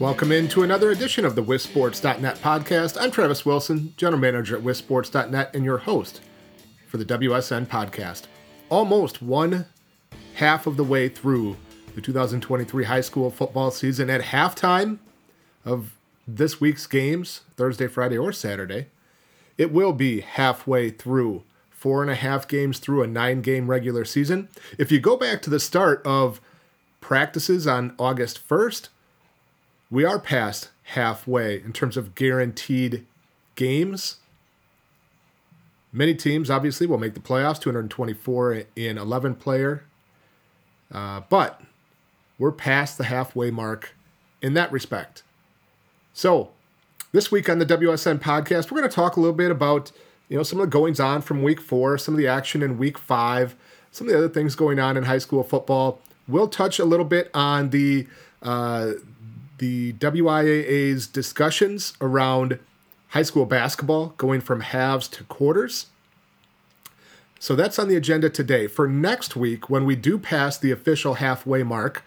Welcome into another edition of the WisSports.net podcast. I'm Travis Wilson, General Manager at WisSports.net, and your host for the WSN podcast. Almost one half of the way through the 2023 high school football season at halftime of this week's games, Thursday, Friday, or Saturday. It will be halfway through four and a half games through a nine game regular season. If you go back to the start of practices on August 1st, we are past halfway in terms of guaranteed games. Many teams obviously will make the playoffs, 224 in 11 player. Uh, but we're past the halfway mark in that respect. So, this week on the WSN podcast, we're going to talk a little bit about you know some of the goings on from week four, some of the action in week five, some of the other things going on in high school football. We'll touch a little bit on the uh, the WIAA's discussions around high school basketball going from halves to quarters. So that's on the agenda today. For next week, when we do pass the official halfway mark,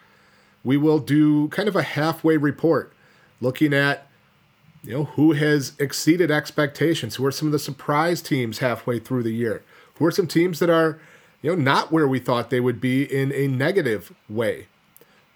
we will do kind of a halfway report looking at you know who has exceeded expectations, who are some of the surprise teams halfway through the year, who are some teams that are you know not where we thought they would be in a negative way.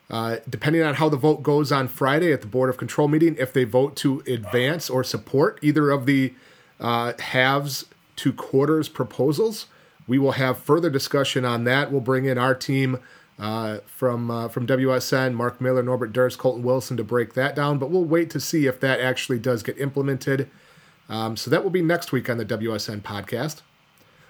Uh, depending on how the vote goes on Friday at the Board of Control meeting, if they vote to advance or support either of the uh, halves to quarters proposals, we will have further discussion on that. We'll bring in our team uh, from uh, from WSN, Mark Miller, Norbert Durst, Colton Wilson to break that down. But we'll wait to see if that actually does get implemented. Um, so that will be next week on the WSN podcast.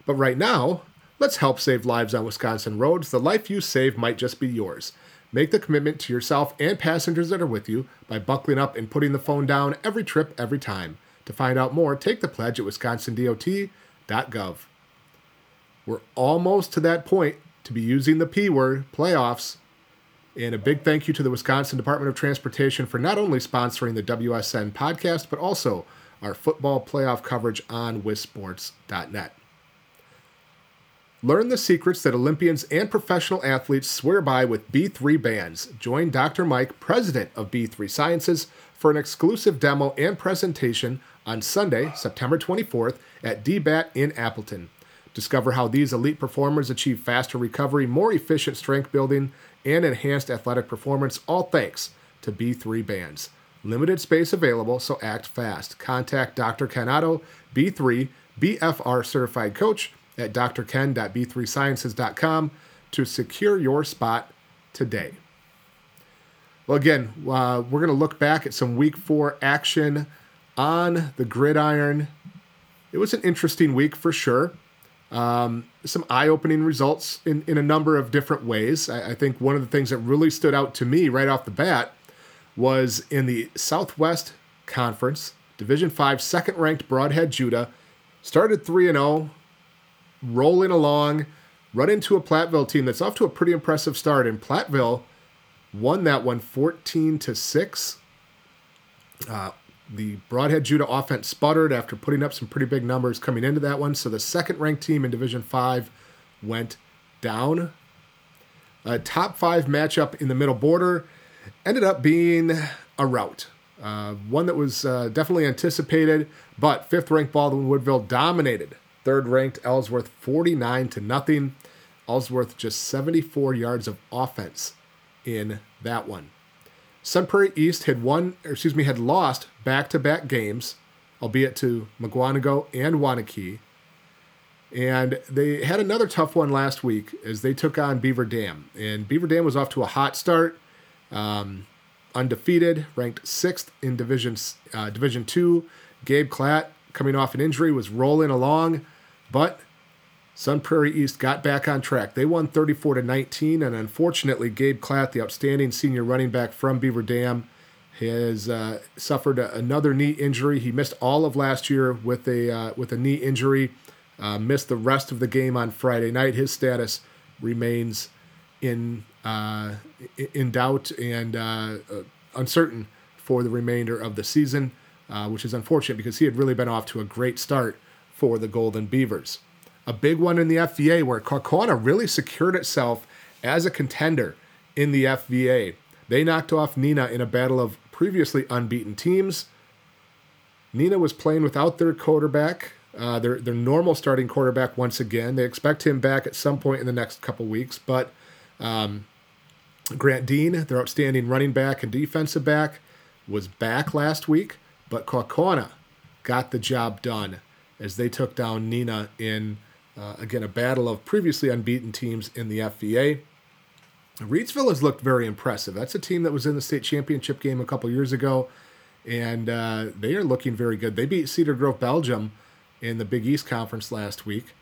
But right now, let's help save lives on Wisconsin roads. The life you save might just be yours. Make the commitment to yourself and passengers that are with you by buckling up and putting the phone down every trip, every time. To find out more, take the pledge at wisconsindot.gov. We're almost to that point to be using the P word, playoffs. And a big thank you to the Wisconsin Department of Transportation for not only sponsoring the WSN podcast, but also our football playoff coverage on wissports.net. Learn the secrets that Olympians and professional athletes swear by with B3 bands. Join Dr. Mike, president of B3 Sciences, for an exclusive demo and presentation on Sunday, September 24th at DBAT in Appleton. Discover how these elite performers achieve faster recovery, more efficient strength building, and enhanced athletic performance, all thanks to B3 bands. Limited space available, so act fast. Contact Dr. Otto, B3, BFR certified coach at drken.b3sciences.com to secure your spot today. Well, again, uh, we're going to look back at some week four action on the gridiron. It was an interesting week for sure. Um, some eye opening results in, in a number of different ways. I, I think one of the things that really stood out to me right off the bat was in the Southwest Conference, Division 5, second ranked Brodhead Juda started 3 0, rolling along, run into a Platteville team that's off to a pretty impressive start. And Platteville won that one 14 to 6. Uh, the Brodhead Juda offense sputtered after putting up some pretty big numbers coming into that one. So the second ranked team in Division 5 went down. A top five matchup in the middle border ended up being a rout. Uh, one that was uh, definitely anticipated, but fifth ranked Baldwin Woodville dominated Third ranked Ellsworth 49 to nothing. Ellsworth just 74 yards of offense in that one. Sun Prairie East had won, excuse me, had lost back-to-back games, albeit to Mukwonago and Waunakee. And they had another tough one last week as they took on Beaver Dam. And Beaver Dam was off to a hot start, um, undefeated, ranked sixth in Division uh, Division Two. Gabe Klatt, coming off an injury, was rolling along. But Sun Prairie East got back on track. They won 34 to 19, and unfortunately, Gabe Klatt, the outstanding senior running back from Beaver Dam, has uh, suffered another knee injury. He missed all of last year with a uh, with a knee injury. Uh, missed the rest of the game on Friday night. His status remains in uh, in doubt and uh, uh, uncertain for the remainder of the season, which is unfortunate because he had really been off to a great start for the Golden Beavers. A big one in the FVA where Kaukauna really secured itself as a contender in the FVA. They knocked off Neenah in a battle of previously unbeaten teams. Neenah was playing without their quarterback, uh, their their normal starting quarterback once again. They expect him back at some point in the next couple weeks, but um, Grant Dean, their outstanding running back and defensive back, was back last week, but Kaukauna got the job done as they took down Neenah in uh, again a battle of previously unbeaten teams in the FVA. Reedsville has looked very impressive. That's a team that was in the state championship game a couple years ago, and uh, they are looking very good. They beat Cedar Grove Belgium in the Big East Conference last week.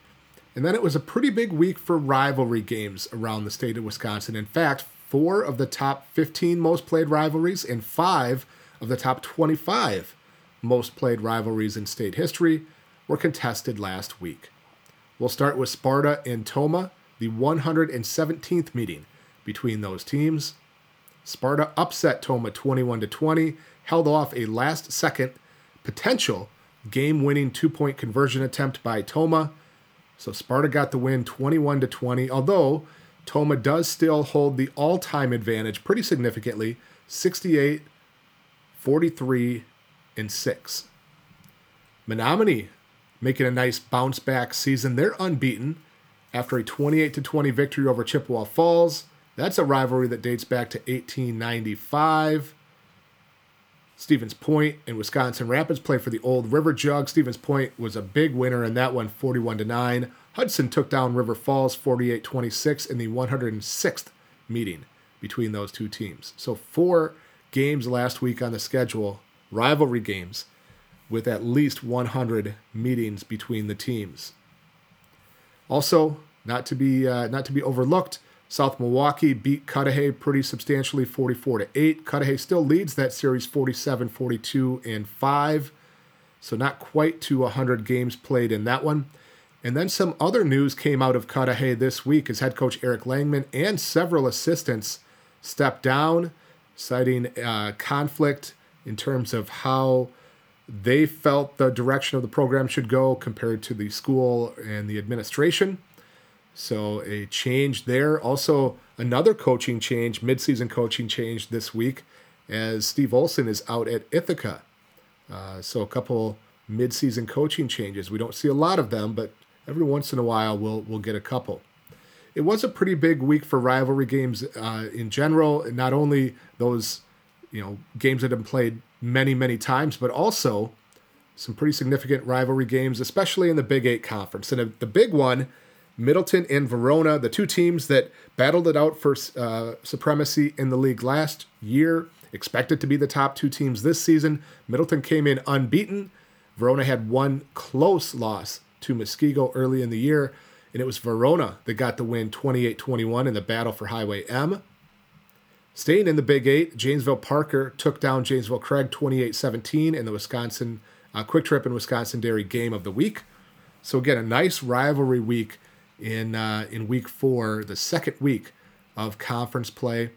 And then it was a pretty big week for rivalry games around the state of Wisconsin. In fact, four of the top 15 most played rivalries and five of the top 25 most played rivalries in state history were contested last week. We'll start with Sparta and Tomah, the 117th meeting between those teams. Sparta upset Tomah 21 to 20, held off a last second potential game winning two point conversion attempt by Tomah. So Sparta got the win 21 to 20, although Tomah does still hold the all time advantage pretty significantly 68, 43, and 6. Menominee making a nice bounce back season. They're unbeaten after a 28 20 victory over Chippewa Falls. That's a rivalry that dates back to 1895. Stevens Point and Wisconsin Rapids play for the Old River Jug. Stevens Point was a big winner in that one, 41 9. Hudson took down River Falls 48 26 in the 106th meeting between those two teams. So, four games last week on the schedule, rivalry games, with at least 100 meetings between the teams. Also, not to be uh, not to be overlooked, South Milwaukee beat Cudahy pretty substantially 44 to 8. Cudahy still leads that series 47 42 and 5. So not quite to 100 games played in that one. And then some other news came out of Cudahy this week as head coach Eric Langman and several assistants stepped down, citing uh, conflict in terms of how they felt the direction of the program should go compared to the school and the administration. So a change there. Also, another coaching change, midseason coaching change this week, as Steve Olson is out at Ithaca. Uh, so a couple midseason coaching changes. We don't see a lot of them, but every once in a while we'll we'll get a couple. It was a pretty big week for rivalry games uh, in general. Not only those, you know, games that have been played many many times, but also some pretty significant rivalry games, especially in the Big Eight conference. And the big one Middleton and Verona, the two teams that battled it out for uh, supremacy in the league last year, expected to be the top two teams this season. Middleton came in unbeaten. Verona had one close loss to Muskego early in the year, and it was Verona that got the win 28 21 in the battle for Highway M. Staying in the Big Eight, Janesville Parker took down Janesville Craig 28 17 in the Wisconsin uh, Kwik Trip and Wisconsin Dairy game of the week. So, again, a nice rivalry week in uh, in week four, the second week of conference play.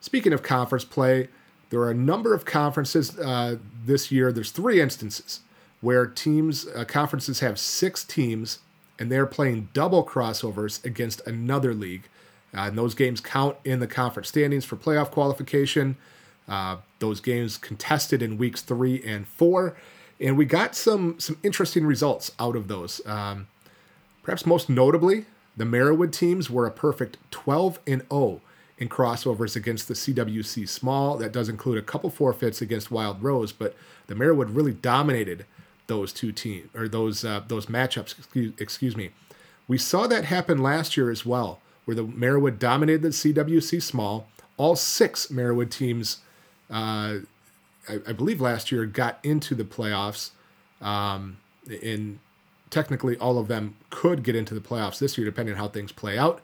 Speaking of conference play, there are a number of conferences uh, this year. There's three instances where teams uh, conferences have six teams and they're playing double crossovers against another league. Uh, and those games count in the conference standings for playoff qualification. Uh, those games contested in weeks three and four, and we got some some interesting results out of those. Um, Perhaps most notably, the Marawood teams were a perfect 12 and 0 in crossovers against the CWC Small. That does include a couple forfeits against Wild Rose, but the Marawood really dominated those two teams or those uh, those matchups. Excuse, excuse me. We saw that happen last year as well, where the Marawood dominated the CWC Small. All six Marawood teams, uh, I, I, believe, last year got into the playoffs. Um, in technically all of them could get into the playoffs this year, depending on how things play out.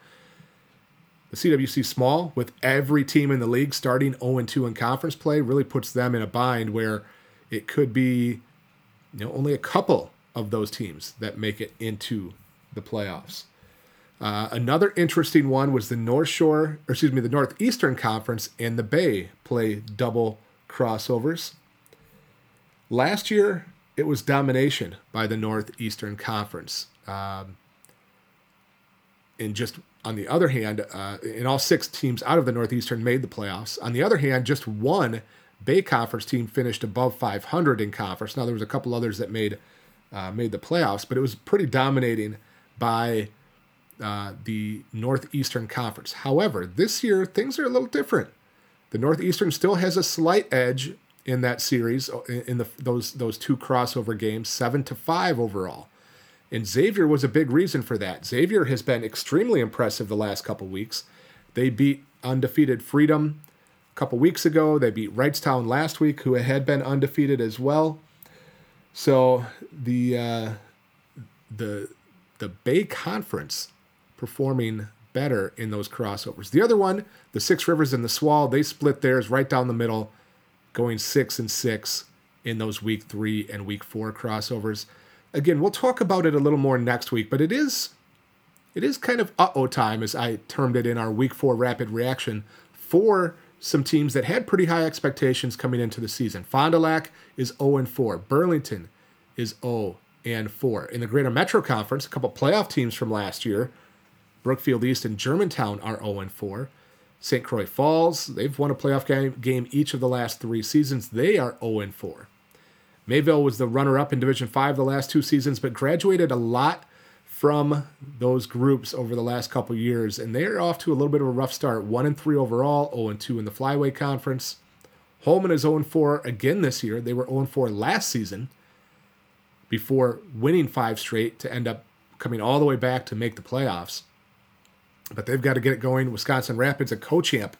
The CWC small, with every team in the league starting 0 2 in conference play, really puts them in a bind where it could be you know, only a couple of those teams that make it into the playoffs. Uh, another interesting one was the North Shore, or excuse me, the Northeastern Conference and the Bay play double crossovers. Last year, it was domination by the Northeastern Conference. Um, and just on the other hand, uh, in all six teams out of the Northeastern made the playoffs. On the other hand, just one Bay Conference team finished above 500 in conference. Now there was a couple others that made uh, made the playoffs, but it was pretty dominating by uh, the Northeastern Conference. However, this year things are a little different. The Northeastern still has a slight edge in that series uh, in the those those two crossover games, seven to five overall. And Xavier was a big reason for that. Xavier has been extremely impressive the last couple weeks. They beat undefeated Freedom a couple weeks ago. They beat Wrightstown last week, who had been undefeated as well. So the uh, the the Bay Conference performing better in those crossovers. The other one, the Six Rivers and the SWAL, they split theirs right down the middle, going six and six in those week three and week four crossovers. Again, we'll talk about it a little more next week, but it is it is kind of uh-oh time, as I termed it in our week four rapid reaction, for some teams that had pretty high expectations coming into the season. Fond du Lac is 0 and 4. Burlington is 0 and 4. In the Greater Metro Conference, a couple playoff teams from last year Brookfield East and Germantown are 0 4. St. Croix Falls, they've won a playoff game, game each of the last three seasons. They are 0 4. Mayville was the runner up in Division 5 the last two seasons, but graduated a lot from those groups over the last couple years, and they're off to a little bit of a rough start. 1 and 3 overall, 0 2 in the Flyway Conference. Holmen is 0 4 again this year. They were 0 4 last season before winning five straight to end up coming all the way back to make the playoffs but they've got to get it going. Wisconsin Rapids, a co-champ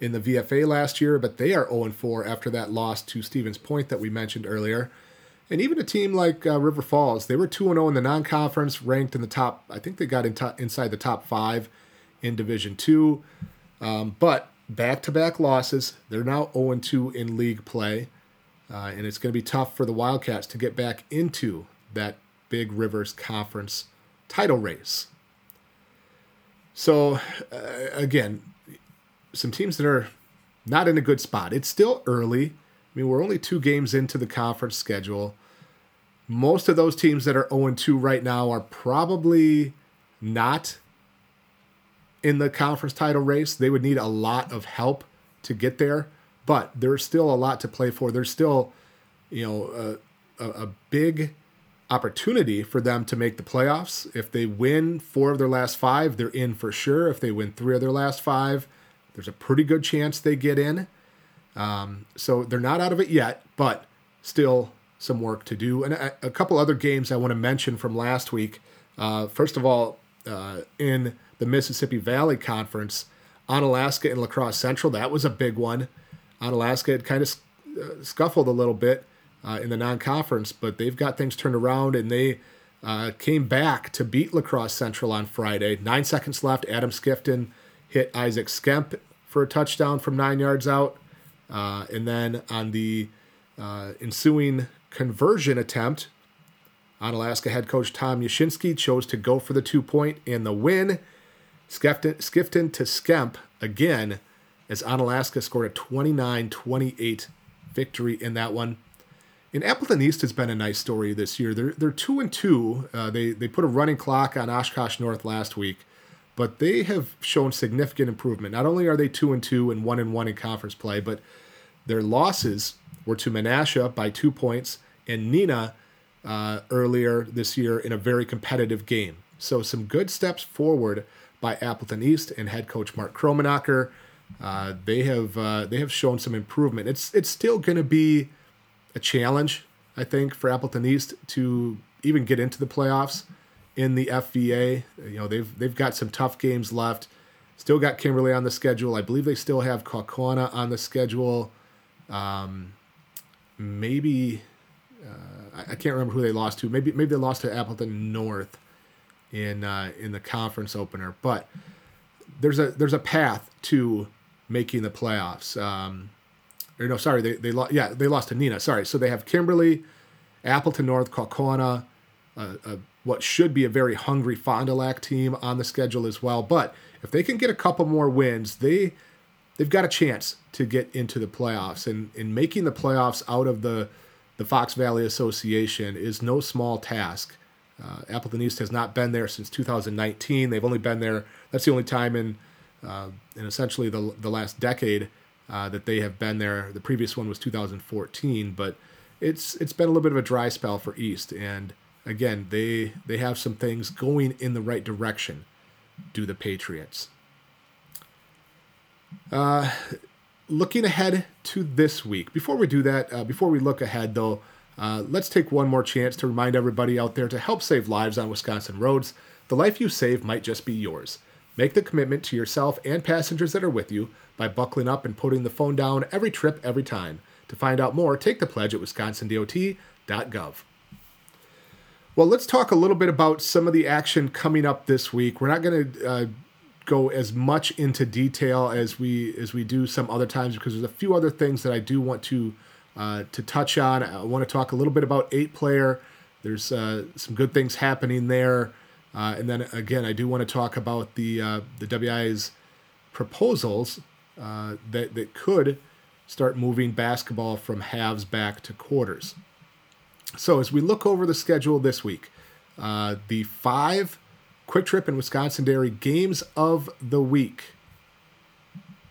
in the VFA last year, but they are 0 4 after that loss to Stevens Point that we mentioned earlier. And even a team like uh, River Falls, they were 2 0 in the non conference, ranked in the top, I think they got in inside the top five in Division 2. Um, but back to back losses. They're now 0 2 in league play. Uh, and it's going to be tough for the Wildcats to get back into that Big Rivers Conference title race. So, uh, again, some teams that are not in a good spot. It's still early. I mean, we're only two games into the conference schedule. Most of those teams that are 0 2 right now are probably not in the conference title race. They would need a lot of help to get there, but there's still a lot to play for. There's still, you know, a, a, a big opportunity for them to make the playoffs. If they win four of their last five, they're in for sure. If they win three of their last five, there's a pretty good chance they get in. Um, so they're not out of it yet, but still some work to do. And a, a couple other games I want to mention from last week. Uh, first of all, uh, in the Mississippi Valley Conference, Onalaska and La Crosse Central, that was a big one. Onalaska had kind of uh, scuffled a little bit uh, in the non-conference, but they've got things turned around and they uh, came back to beat La Crosse Central on Friday. Nine seconds left. Adam Skifton hit Isaac Skemp for a touchdown from nine yards out, uh, and then on the uh, ensuing conversion attempt, Onalaska head coach Tom Yashinsky chose to go for the two point and the win. Skifton, Skifton to Skemp again as Onalaska scored a 29 28 victory in that one. And Appleton East has been a nice story this year. They're they're two and two. Uh, they they put a running clock on Oshkosh North last week, but they have shown significant improvement. Not only are they two and two and one and one in conference play, but their losses were to Menasha by two points and Neenah uh, earlier this year in a very competitive game. So some good steps forward by Appleton East and head coach Mark Kromenacher. Uh, they have uh, they have shown some improvement. It's it's still going to be a challenge, I think, for Appleton East to even get into the playoffs in the FVA. You know, they've they've got some tough games left. Still got Kimberly on the schedule. I believe they still have Kaukauna on the schedule. Um, maybe uh, I can't remember who they lost to. Maybe maybe they lost to Appleton North in uh, in the conference opener. But there's a there's a path to making the playoffs. Um, or no, sorry, they they lost. Yeah, they lost to Neenah. Sorry, so they have Kimberly, Appleton North, Kaukauna, uh, uh, what should be a very hungry Fond du Lac team on the schedule as well. But if they can get a couple more wins, they they've got a chance to get into the playoffs. And in making the playoffs out of the the Fox Valley Association is no small task. Uh, Appleton East has not been there since 2019. They've only been there. That's the only time in uh, in essentially the the last decade uh, that they have been there. The previous one was 2014, but it's it's been a little bit of a dry spell for East, and again they they have some things going in the right direction. Do the Patriots? Uh, looking ahead to this week. Before we do that, uh, before we look ahead though, uh, let's take one more chance to remind everybody out there to help save lives on Wisconsin roads. The life you save might just be yours. Make the commitment to yourself and passengers that are with you by buckling up and putting the phone down every trip, every time. To find out more, take the pledge at wisconsindot.gov. Well, let's talk a little bit about some of the action coming up this week. We're not going to uh, go as much into detail as we as we do some other times because there's a few other things that I do want to uh, to touch on. I want to talk a little bit about eight player. There's uh, some good things happening there, uh, and then again, I do want to talk about the uh, the WIAA's proposals uh, that that could start moving basketball from halves back to quarters. So as we look over the schedule this week, uh, the five Kwik Trip and Wisconsin Dairy games of the week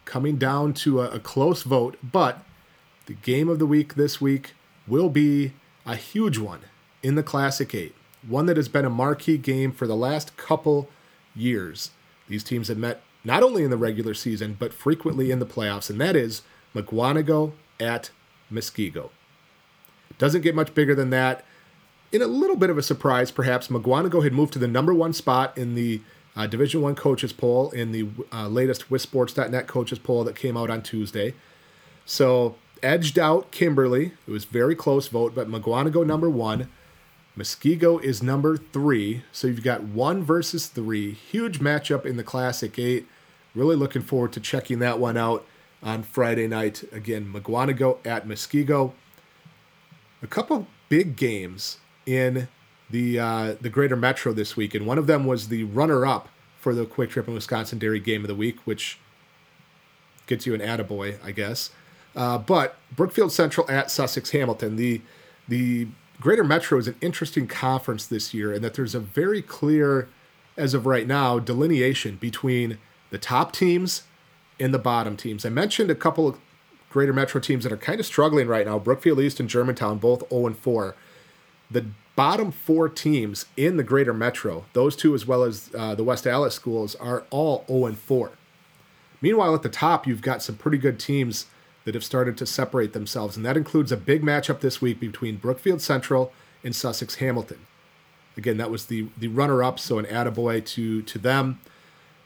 coming down to a, a close vote, but the game of the week this week will be a huge one in the Classic 8, one that has been a marquee game for the last couple years. These teams have met not only in the regular season, but frequently in the playoffs, and that is Mukwonago at Muskego. Doesn't get much bigger than that. In a little bit of a surprise, perhaps, Mukwonago had moved to the number one spot in the uh, Division One coaches poll in the uh, latest WisSports.net coaches poll that came out on Tuesday. So edged out Kimberly. It was very close vote, but Mukwonago number one. Muskego is number three. So you've got one versus three. Huge matchup in the Classic 8. Really looking forward to checking that one out on Friday night. Again, Mukwonago at Muskego. A couple big games in the uh, the Greater Metro this week, and one of them was the runner-up for the Kwik Trip and Wisconsin Dairy Game of the Week, which gets you an attaboy, I guess. Uh, but Brookfield Central at Sussex Hamilton. The the Greater Metro is an interesting conference this year, in that there's a very clear, as of right now, delineation between the top teams and the bottom teams. I mentioned a couple of Greater Metro teams that are kind of struggling right now. Brookfield East and Germantown, both 0 and 4. The bottom four teams in the Greater Metro, those two as well as uh, the West Allis schools, are all 0 and 4. Meanwhile, at the top, you've got some pretty good teams that have started to separate themselves, and that includes a big matchup this week between Brookfield Central and Sussex Hamilton. Again, that was the the runner up, so an attaboy to to them.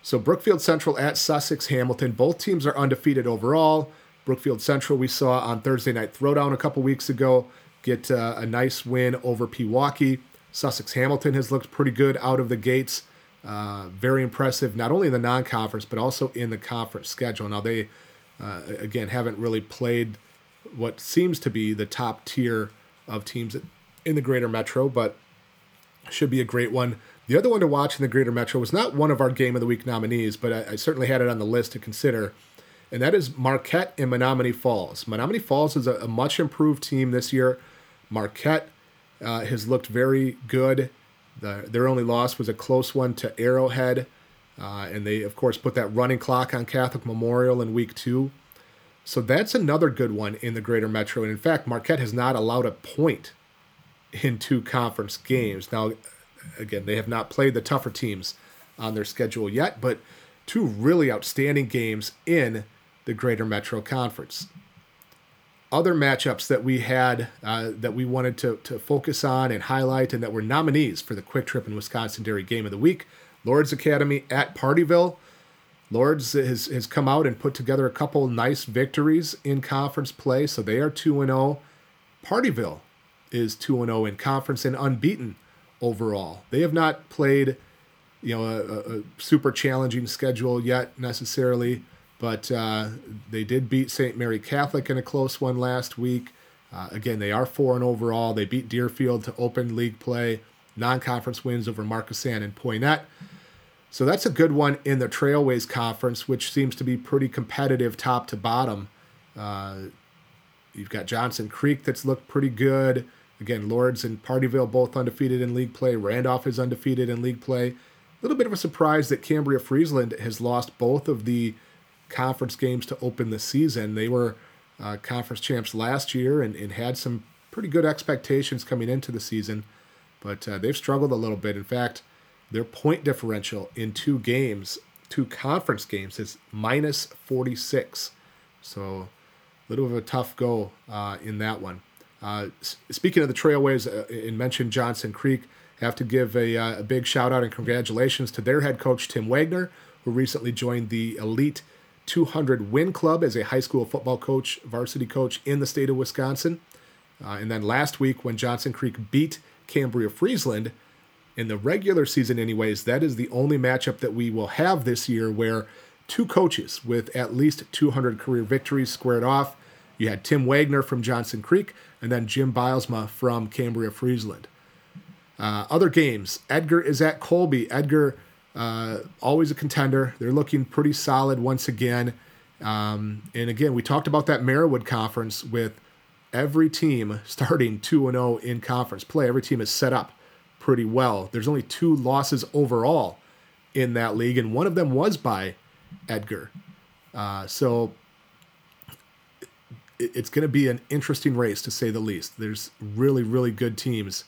So Brookfield Central at Sussex Hamilton. Both teams are undefeated overall. Brookfield Central we saw on Thursday night throwdown a couple weeks ago get uh, a nice win over Pewaukee. Sussex Hamilton has looked pretty good out of the gates. Uh, very impressive, not only in the non-conference but also in the conference schedule. Now they uh, again, haven't really played what seems to be the top tier of teams in the Greater Metro, but should be a great one. The other one to watch in the Greater Metro was not one of our Game of the Week nominees, but I, I certainly had it on the list to consider, and that is Marquette and Menomonee Falls. Menomonee Falls is a, a much improved team this year. Marquette uh, has looked very good. The, their only loss was a close one to Arrowhead. Uh, and they, of course, put that running clock on Catholic Memorial in week two. So that's another good one in the greater metro. And in fact, Marquette has not allowed a point in two conference games. Now, again, they have not played the tougher teams on their schedule yet, but two really outstanding games in the greater metro conference. Other matchups that we had uh, that we wanted to, to focus on and highlight and that were nominees for the Kwik Trip and Wisconsin Dairy Game of the Week Lourdes Academy at Pardeeville. Lourdes has, has come out and put together a couple nice victories in conference play, so they are 2 0. Pardeeville is 2 0 in conference and unbeaten overall. They have not played you know a, a super challenging schedule yet necessarily, but uh, they did beat St. Mary Catholic in a close one last week. Uh, again, they are 4 and overall. They beat Deerfield to open league play. Non conference wins over Markesan and Poynette. So that's a good one in the Trailways Conference, which seems to be pretty competitive top to bottom. Uh, you've got Johnson Creek that's looked pretty good. Again, Lourdes and Pardeeville both undefeated in league play. Randolph is undefeated in league play. A little bit of a surprise that Cambria Friesland has lost both of the conference games to open the season. They were uh, conference champs last year and, and had some pretty good expectations coming into the season, but uh, they've struggled a little bit. In fact, their point differential in two games, two conference games, is minus 46. So a little of a tough go uh, in that one. Uh, speaking of the Trailways, uh, and mentioned Johnson Creek, have to give a, uh, a big shout out and congratulations to their head coach Tim Wagner, who recently joined the Elite 200 Win Club as a high school football coach, varsity coach in the state of Wisconsin. Uh, and then last week, when Johnson Creek beat Cambria Friesland in the regular season, anyways, that is the only matchup that we will have this year where two coaches with at least 200 career victories squared off. You had Tim Wagner from Johnson Creek and then Jim Bilesma from Cambria Friesland. Uh, other games, Edgar is at Colby. Edgar uh, always a contender. They're looking pretty solid once again. Um, and again, we talked about that Marawood conference with every team starting 2 0 in conference play. Every team is set up pretty well. There's only two losses overall in that league, and one of them was by Edgar. Uh, so it's going to be an interesting race to say the least. There's really, really good teams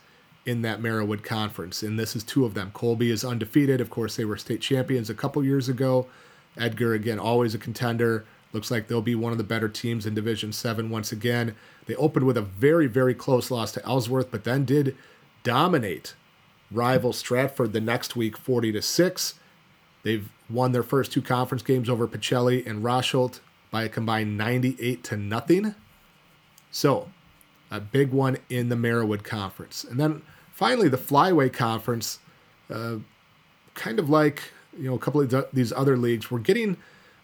in that Marawood Conference, and this is two of them. Colby is undefeated. Of course, they were state champions a couple years ago. Edgar, again, always a contender. Looks like they'll be one of the better teams in Division 7 once again. They opened with a very, very close loss to Ellsworth, but then did dominate rival Stratford the next week 40 to 6. They've won their first two conference games over Pacelli and Rosholt by a combined 98 to nothing. So, a big one in the Marawood Conference. And then finally, the Flyway Conference, uh, kind of like you know a couple of these other leagues, we're getting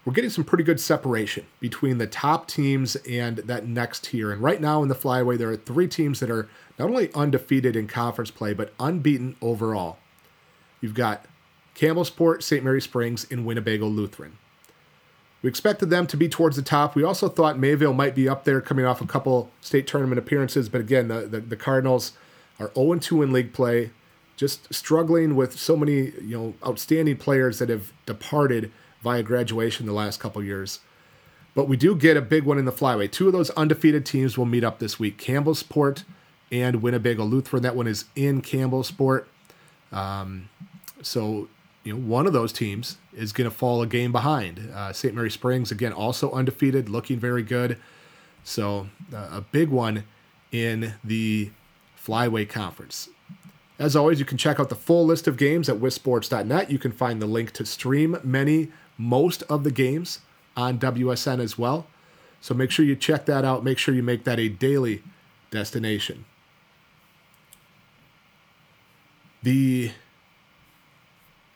we're getting some pretty good separation between the top teams and that next tier. And right now in the Flyway, there are three teams that are not only undefeated in conference play but unbeaten overall. You've got Campbellsport, St. Mary Springs, and Winnebago Lutheran. We expected them to be towards the top. We also thought Mayville might be up there coming off a couple state tournament appearances, but again, the, the, the Cardinals are 0 2 in league play, just struggling with so many you know outstanding players that have departed via graduation the last couple years. But we do get a big one in the flyway. Two of those undefeated teams will meet up this week Campbellsport and Winnebago Lutheran. That one is in Campbellsport. Um, so you know, one of those teams is going to fall a game behind. Uh, St. Mary Springs, again, also undefeated, looking very good. So, uh, a big one in the Flyway Conference. As always, you can check out the full list of games at wissports.net. You can find the link to stream many, most of the games on WSN as well. So make sure you check that out. Make sure you make that a daily destination. The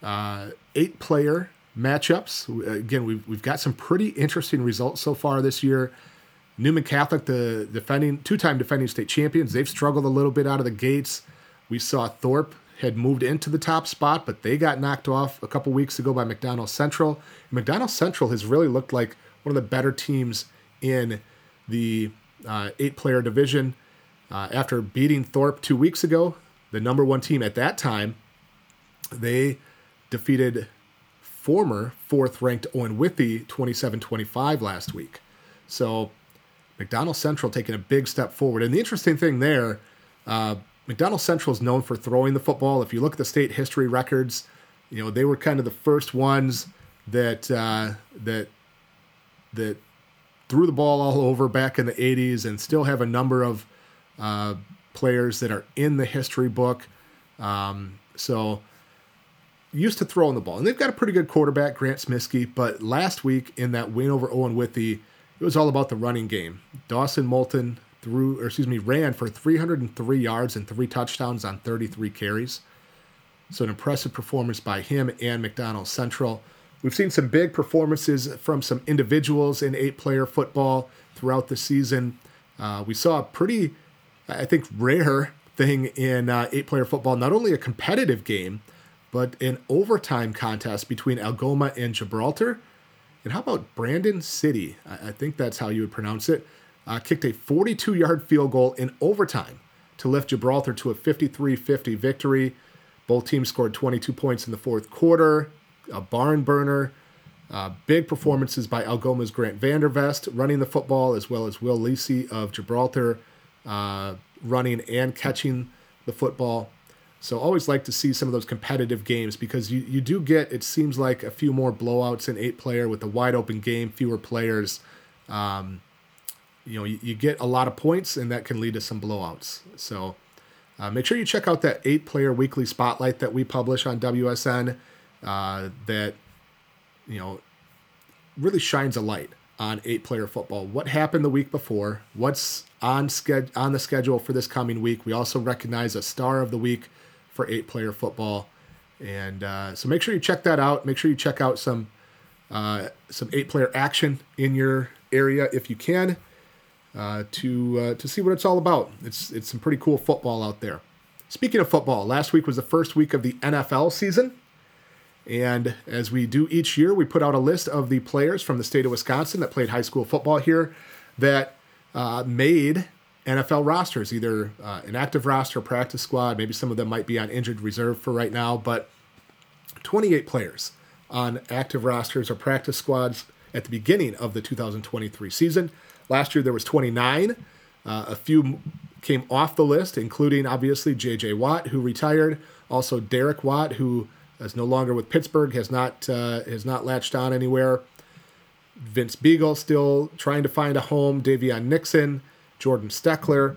uh, eight player matchups. Again, we've, we've got some pretty interesting results so far this year. Newman Catholic, the defending two-time defending state champions, they've struggled a little bit out of the gates. We saw Thorpe had moved into the top spot, but they got knocked off a couple weeks ago by McDonell Central. And McDonell Central has really looked like one of the better teams in the uh, eight-player division. Uh, after beating Thorpe two weeks ago, the number one team at that time, they defeated former fourth ranked Owen Withee 27 25 last week. So McDonell Central taking a big step forward. And the interesting thing there, uh, McDonell Central is known for throwing the football. If you look at the state history records, you know they were kind of the first ones that uh, that that threw the ball all over back in the 80s, and still have a number of uh, players that are in the history book. Um, so used to throwing the ball. And they've got a pretty good quarterback, Grant Smiskey, but last week in that win over Owen Withee, it was all about the running game. Dawson Moulton or excuse me, ran for 303 yards and three touchdowns on 33 carries. So an impressive performance by him and McDonell Central. We've seen some big performances from some individuals in eight-player football throughout the season. Uh, we saw a pretty, I think, rare thing in uh, eight-player football. Not only a competitive game, but an overtime contest between Algoma and Gibraltar. And how about Brandon City? I, think that's how you would pronounce it. Uh, kicked a 42 yard field goal in overtime to lift Gibraltar to a 53 50 victory. Both teams scored 22 points in the fourth quarter, a barn burner. Uh, big performances by Algoma's Grant Vandervest running the football, as well as Will Lisi of Gibraltar uh, running and catching the football. So always like to see some of those competitive games because you, you do get, it seems like, a few more blowouts in eight player with a wide open game, fewer players. Um, you know, you, you, get a lot of points and that can lead to some blowouts. So uh, make sure you check out that eight player weekly spotlight that we publish on WSN uh, that, you know, really shines a light on eight player football. What happened the week before? What's on, sched- on the schedule for this coming week? We also recognize a star of the week for eight player football. And uh, so make sure you check that out. Make sure you check out some uh, some eight player action in your area if you can uh, to uh, to see what it's all about. It's it's some pretty cool football out there. Speaking of football, last week was the first week of the NFL season. And as we do each year, we put out a list of the players from the state of Wisconsin that played high school football here that uh, made NFL rosters, either uh, an active roster, practice squad. Maybe some of them might be on injured reserve for right now, but 28 players on active rosters or practice squads at the beginning of the 2023 season. Last year there was 29. Uh, a few came off the list, including obviously J.J. Watt, who retired. Also Derek Watt, who is no longer with Pittsburgh, has not uh, has not latched on anywhere. Vince Biegel still trying to find a home. Daviyon Nixon, Jordan Steckler,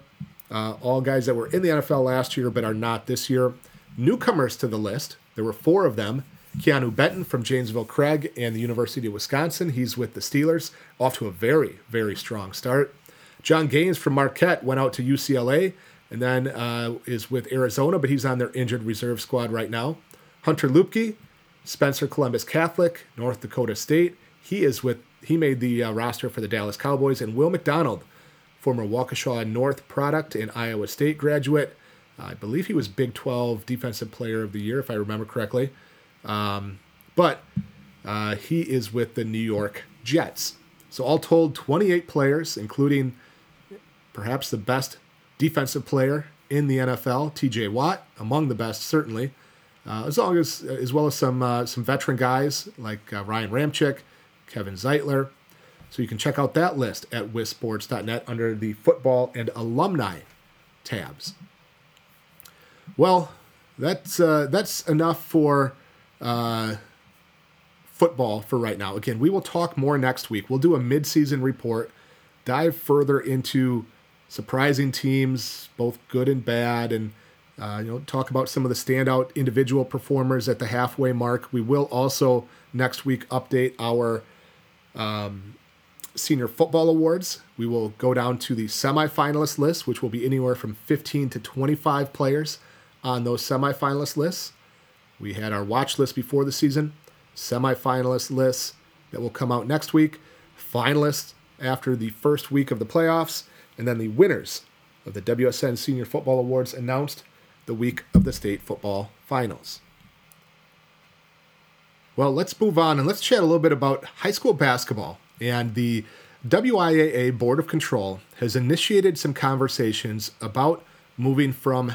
uh, all guys that were in the NFL last year but are not this year. Newcomers to the list, there were four of them. Keanu Benton from Janesville Craig and the University of Wisconsin. He's with the Steelers, off to a very, very strong start. Jon Gaines from Marquette went out to UCLA and then uh, is with Arizona, but he's on their injured reserve squad right now. Hunter Luepke, Spencer Columbus Catholic, North Dakota State. He is with he made the uh, roster for the Dallas Cowboys, and Will McDonald, former Waukesha North product and Iowa State graduate. I believe he was Big 12 Defensive Player of the Year, if I remember correctly. Um, but uh, he is with the New York Jets. So, all told, 28 players, including perhaps the best defensive player in the NFL, TJ Watt, among the best, certainly uh, as long as as well as some uh, some veteran guys like uh, Ryan Ramczyk, Kevin Zeitler. So you can check out that list at wissports.net under the football and alumni tabs. Well, that's uh, that's enough for uh, football for right now. Again, we will talk more next week. We'll do a midseason report, dive further into surprising teams, both good and bad, and uh, you know, talk about some of the standout individual performers at the halfway mark. We will also next week update our um, senior football awards. We will go down to the semifinalist list, which will be anywhere from 15 to 25 players on those semifinalist lists. We had our watch list before the season, semifinalist lists that will come out next week, finalists after the first week of the playoffs, and then the winners of the WSN Senior Football Awards announced the week of the state football finals. Well, let's move on and let's chat a little bit about high school basketball. And the WIAA Board of Control has initiated some conversations about moving from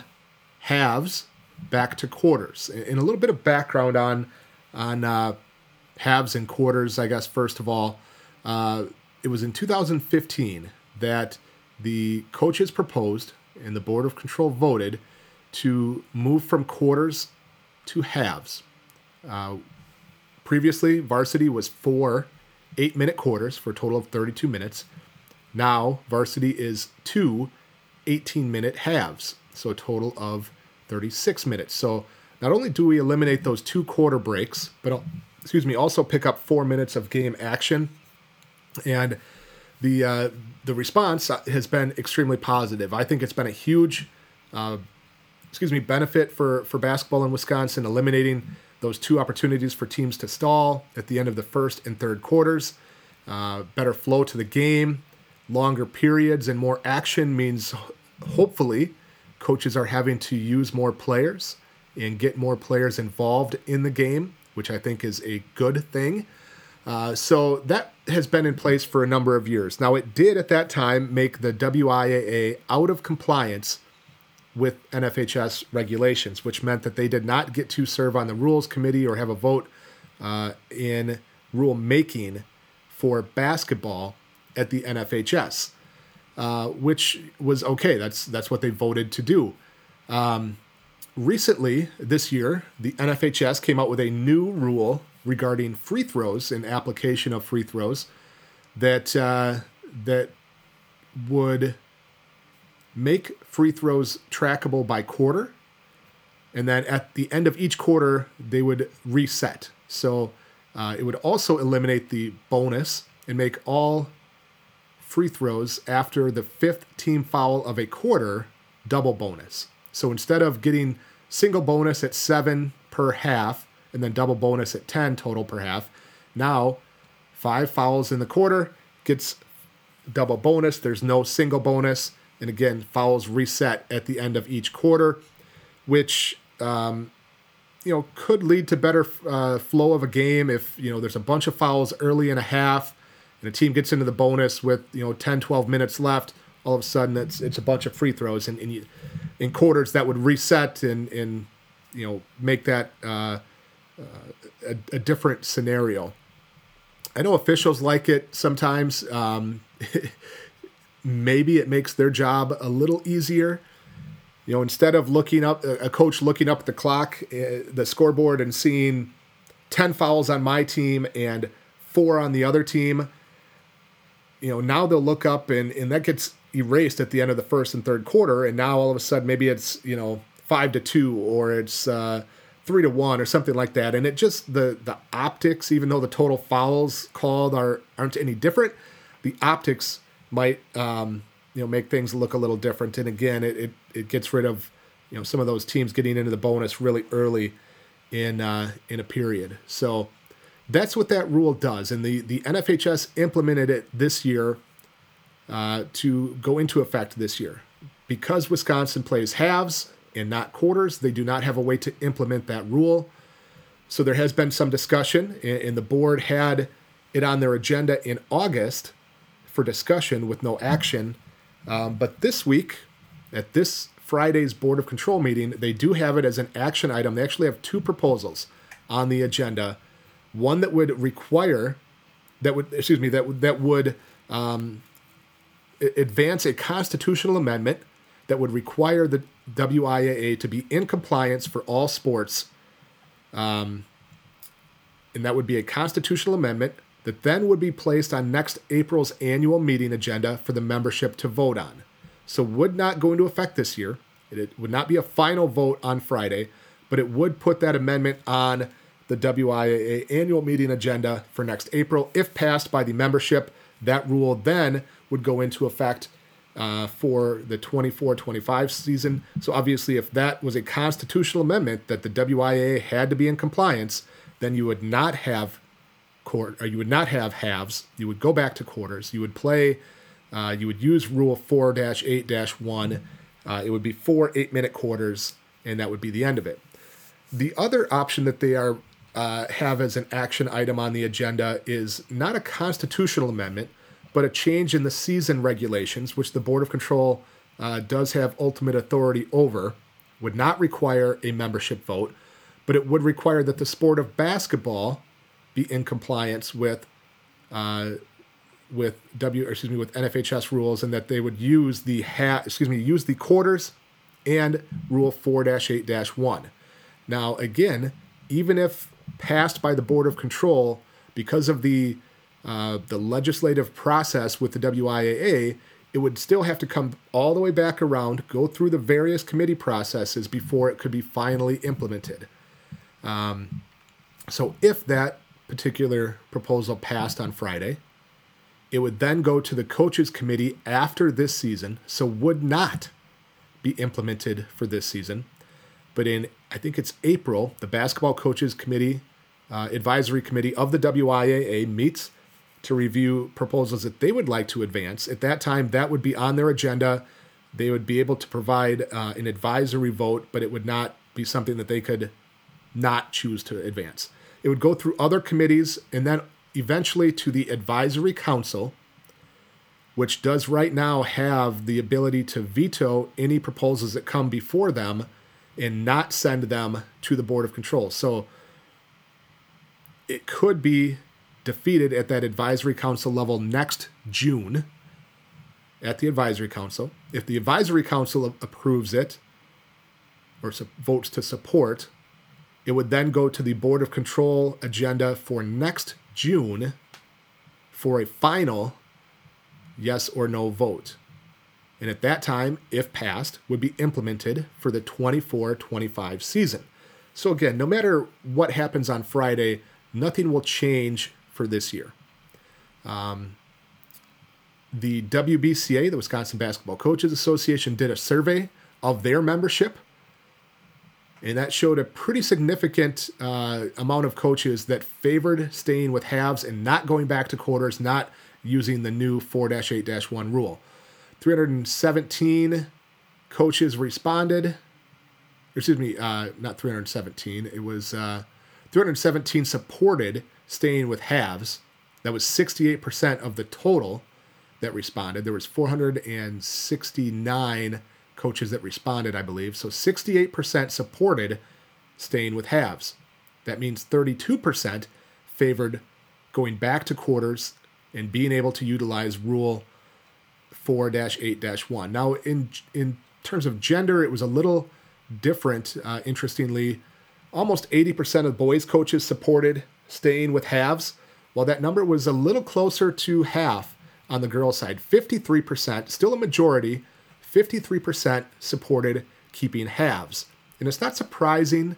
halves back to quarters. And a little bit of background on on uh, halves and quarters, I guess. First of all, uh, it was in 2015 that the coaches proposed and the Board of Control voted to move from quarters to halves. Uh, previously, varsity was four eight minute quarters for a total of 32 minutes. Now, varsity is two 18 minute halves, so a total of 36 minutes. So, not only do we eliminate those two quarter breaks, but excuse me, also pick up four minutes of game action. And the uh, the response has been extremely positive. I think it's been a huge uh, excuse me, benefit for, for basketball in Wisconsin, eliminating those two opportunities for teams to stall at the end of the first and third quarters. Uh, better flow to the game, longer periods, and more action means hopefully coaches are having to use more players and get more players involved in the game, which I think is a good thing. Uh, so that has been in place for a number of years. Now, it did at that time make the WIAA out of compliance with NFHS regulations, which meant that they did not get to serve on the rules committee or have a vote uh, in rule making for basketball at the NFHS, uh, which was okay. That's that's what they voted to do. Um, recently, this year, the NFHS came out with a new rule regarding free throws and application of free throws that uh, that would make free throws trackable by quarter, and then at the end of each quarter they would reset. So uh, it would also eliminate the bonus and make all free throws after the fifth team foul of a quarter double bonus. So instead of getting single bonus at seven per half and then double bonus at 10 total per half, now five fouls in the quarter gets double bonus. There's no single bonus. And again, fouls reset at the end of each quarter, which um, you know could lead to better uh, flow of a game if you know there's a bunch of fouls early in a half and a team gets into the bonus with you know 10 12 minutes left all of a sudden it's it's a bunch of free throws and, and you, in quarters that would reset and and you know make that uh, uh, a, a, different scenario. I know officials like it sometimes. Um, maybe it makes their job a little easier. You know instead of looking up a coach looking up at the clock uh, the scoreboard and seeing 10 fouls on my team and four on the other team you know, now they'll look up and, and that gets erased at the end of the first and third quarter. And now all of a sudden, maybe it's, you know, five to two or it's uh, three to one or something like that. And it just, the, the optics, even though the total fouls called are, aren't any different, the optics might, um, you know, make things look a little different. And again, it, it, it gets rid of, you know, some of those teams getting into the bonus really early in, uh, in a period. So, that's what that rule does. And the, the NFHS implemented it this year uh, to go into effect this year. Because Wisconsin plays halves and not quarters, they do not have a way to implement that rule. So there has been some discussion, and the board had it on their agenda in August for discussion with no action. Um, but this week, at this Friday's Board of Control meeting, they do have it as an action item. They actually have two proposals on the agenda one that would require that would excuse me that that would um, advance a constitutional amendment that would require the WIAA to be in compliance for all sports, um, and that would be a constitutional amendment that then would be placed on next April's annual meeting agenda for the membership to vote on. So would not go into effect this year. It would not be a final vote on Friday, but it would put that amendment on the WIAA annual meeting agenda for next April. If passed by the membership, that rule then would go into effect uh, for the 24 25 season. So, obviously, if that was a constitutional amendment that the WIAA had to be in compliance, then you would not have court or you would not have halves. You would go back to quarters. You would play, uh, you would use Rule 4 8 1. Uh, it would be four eight minute quarters, and that would be the end of it. The other option that they are uh, have as an action item on the agenda is not a constitutional amendment, but a change in the season regulations, which the Board of Control uh, does have ultimate authority over, would not require a membership vote, but it would require that the sport of basketball be in compliance with uh, with W excuse me with NFHS rules, and that they would use the ha- excuse me use the quarters and Rule 4-8-1. Now, again, even if passed by the Board of Control because of the uh, the legislative process with the WIAA, it would still have to come all the way back around, go through the various committee processes before it could be finally implemented. Um, so, if that particular proposal passed on Friday, it would then go to the coaches committee after this season, so would not be implemented for this season. But in, I think it's April, the basketball coaches committee, uh, advisory committee of the WIAA meets to review proposals that they would like to advance. At that time, that would be on their agenda. They would be able to provide uh, an advisory vote, but it would not be something that they could not choose to advance. It would go through other committees and then eventually to the advisory council, which does right now have the ability to veto any proposals that come before them and not send them to the Board of Control. So it could be defeated at that advisory council level next June at the advisory council. If the advisory council approves it or votes to support, it would then go to the board of control agenda for next June for a final yes or no vote. And at that time, if passed, would be implemented for the 24 25 season. So, again, no matter what happens on Friday, nothing will change for this year. Um, the WBCA, the Wisconsin Basketball Coaches Association, did a survey of their membership, and that showed a pretty significant uh, amount of coaches that favored staying with halves and not going back to quarters, not using the new 4 8 1 rule. 317 coaches responded. Excuse me, uh, not 317. It was uh, 317 supported staying with halves. That was 68% of the total that responded. There was 469 coaches that responded, I believe. So 68% supported staying with halves. That means 32% favored going back to quarters and being able to utilize rule 4-8-1. Now in in terms of gender, it was a little different uh, interestingly. Almost 80% of boys coaches supported staying with halves, while that number was a little closer to half on the girls' side. 53%, still a majority, 53% supported keeping halves. And it's not surprising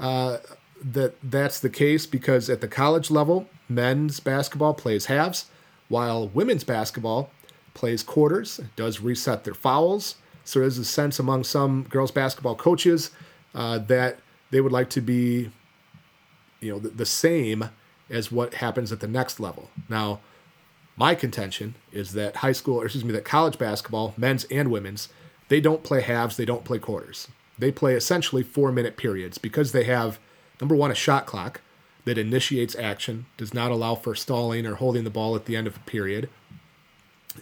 uh, that that's the case because at the college level, men's basketball plays halves, while women's basketball plays quarters, does reset their fouls. So there's a sense among some girls basketball coaches uh, that they would like to be, you know, the, the same as what happens at the next level. Now, my contention is that high school, or excuse me, that college basketball, men's and women's, they don't play halves, they don't play quarters. They play essentially four minute periods because they have, number one, a shot clock that initiates action, does not allow for stalling or holding the ball at the end of a period.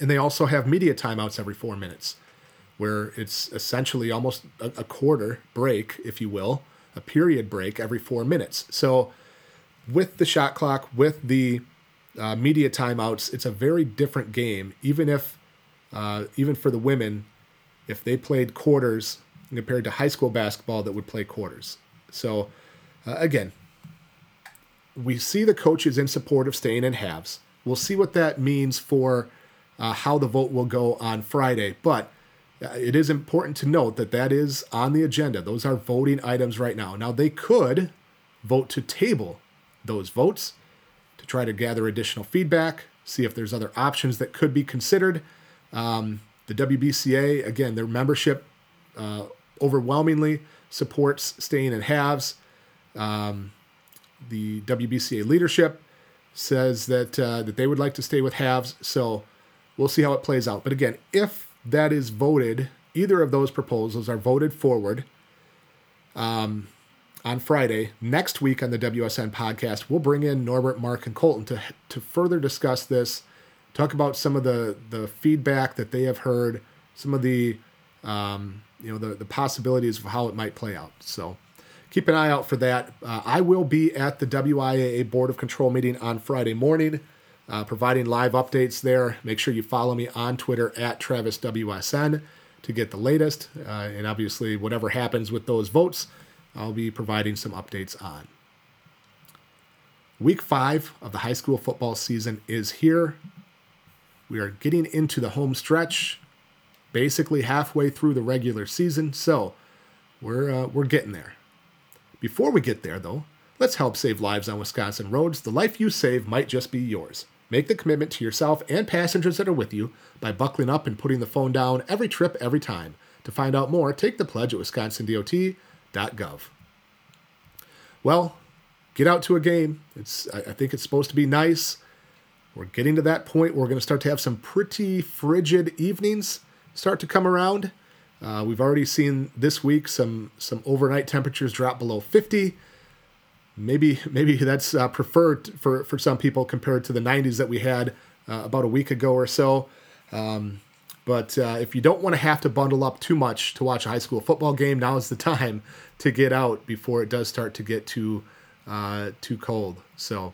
And they also have media timeouts every four minutes, where it's essentially almost a, a quarter break, if you will, a period break every four minutes. So, with the shot clock, with the uh, media timeouts, it's a very different game. Even if, uh, even for the women, if they played quarters compared to high school basketball that would play quarters. So, uh, again, we see the coaches in support of staying in halves. We'll see what that means for uh, how the vote will go on Friday. But uh, it is important to note that that is on the agenda. Those are voting items right now. Now, they could vote to table those votes to try to gather additional feedback, see if there's other options that could be considered. Um, the WBCA, again, their membership uh, overwhelmingly supports staying in halves. Um, the WBCA leadership says that uh, that they would like to stay with halves. So we'll see how it plays out. But again, if that is voted, either of those proposals are voted forward, um, on Friday. Next week on the WSN podcast, we'll bring in Norbert, Mark, and Colton to, to further discuss this, talk about some of the, the feedback that they have heard, some of the um, you know the, the possibilities of how it might play out. So keep an eye out for that. Uh, I will be at the WIAA Board of Control meeting on Friday morning, uh, providing live updates there. Make sure you follow me on Twitter at TravisWSN to get the latest. Uh, and obviously, whatever happens with those votes, I'll be providing some updates on. Week five of the high school football season is here. We are getting into the home stretch, basically halfway through the regular season, so we're, uh, we're getting there. Before we get there, though, let's help save lives on Wisconsin roads. The life you save might just be yours. Make the commitment to yourself and passengers that are with you by buckling up and putting the phone down every trip, every time. To find out more, take the pledge at wisconsindot.com gov. Well, get out to a game. It's I think it's supposed to be nice. We're getting to that point where we're going to start to have some pretty frigid evenings start to come around. Uh, we've already seen this week some some overnight temperatures drop below 50. Maybe maybe that's uh, preferred for for some people compared to the 90s that we had uh, about a week ago or so. Um, but uh, if you don't want to have to bundle up too much to watch a high school football game, now is the time to get out before it does start to get too uh, too cold. So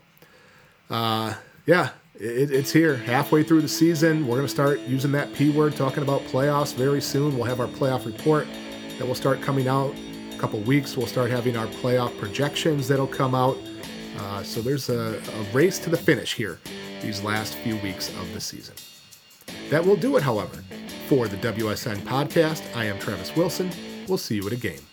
uh, yeah, it, it's here. Halfway through the season, we're to start using that P word, talking about playoffs very soon. We'll have our playoff report that will start coming out. Couple weeks, we'll start having our playoff projections that'll come out. Uh, so there's a, a race to the finish here these last few weeks of the season. That will do it, however. For the WSN podcast, I am Travis Wilson. We'll see you at a game.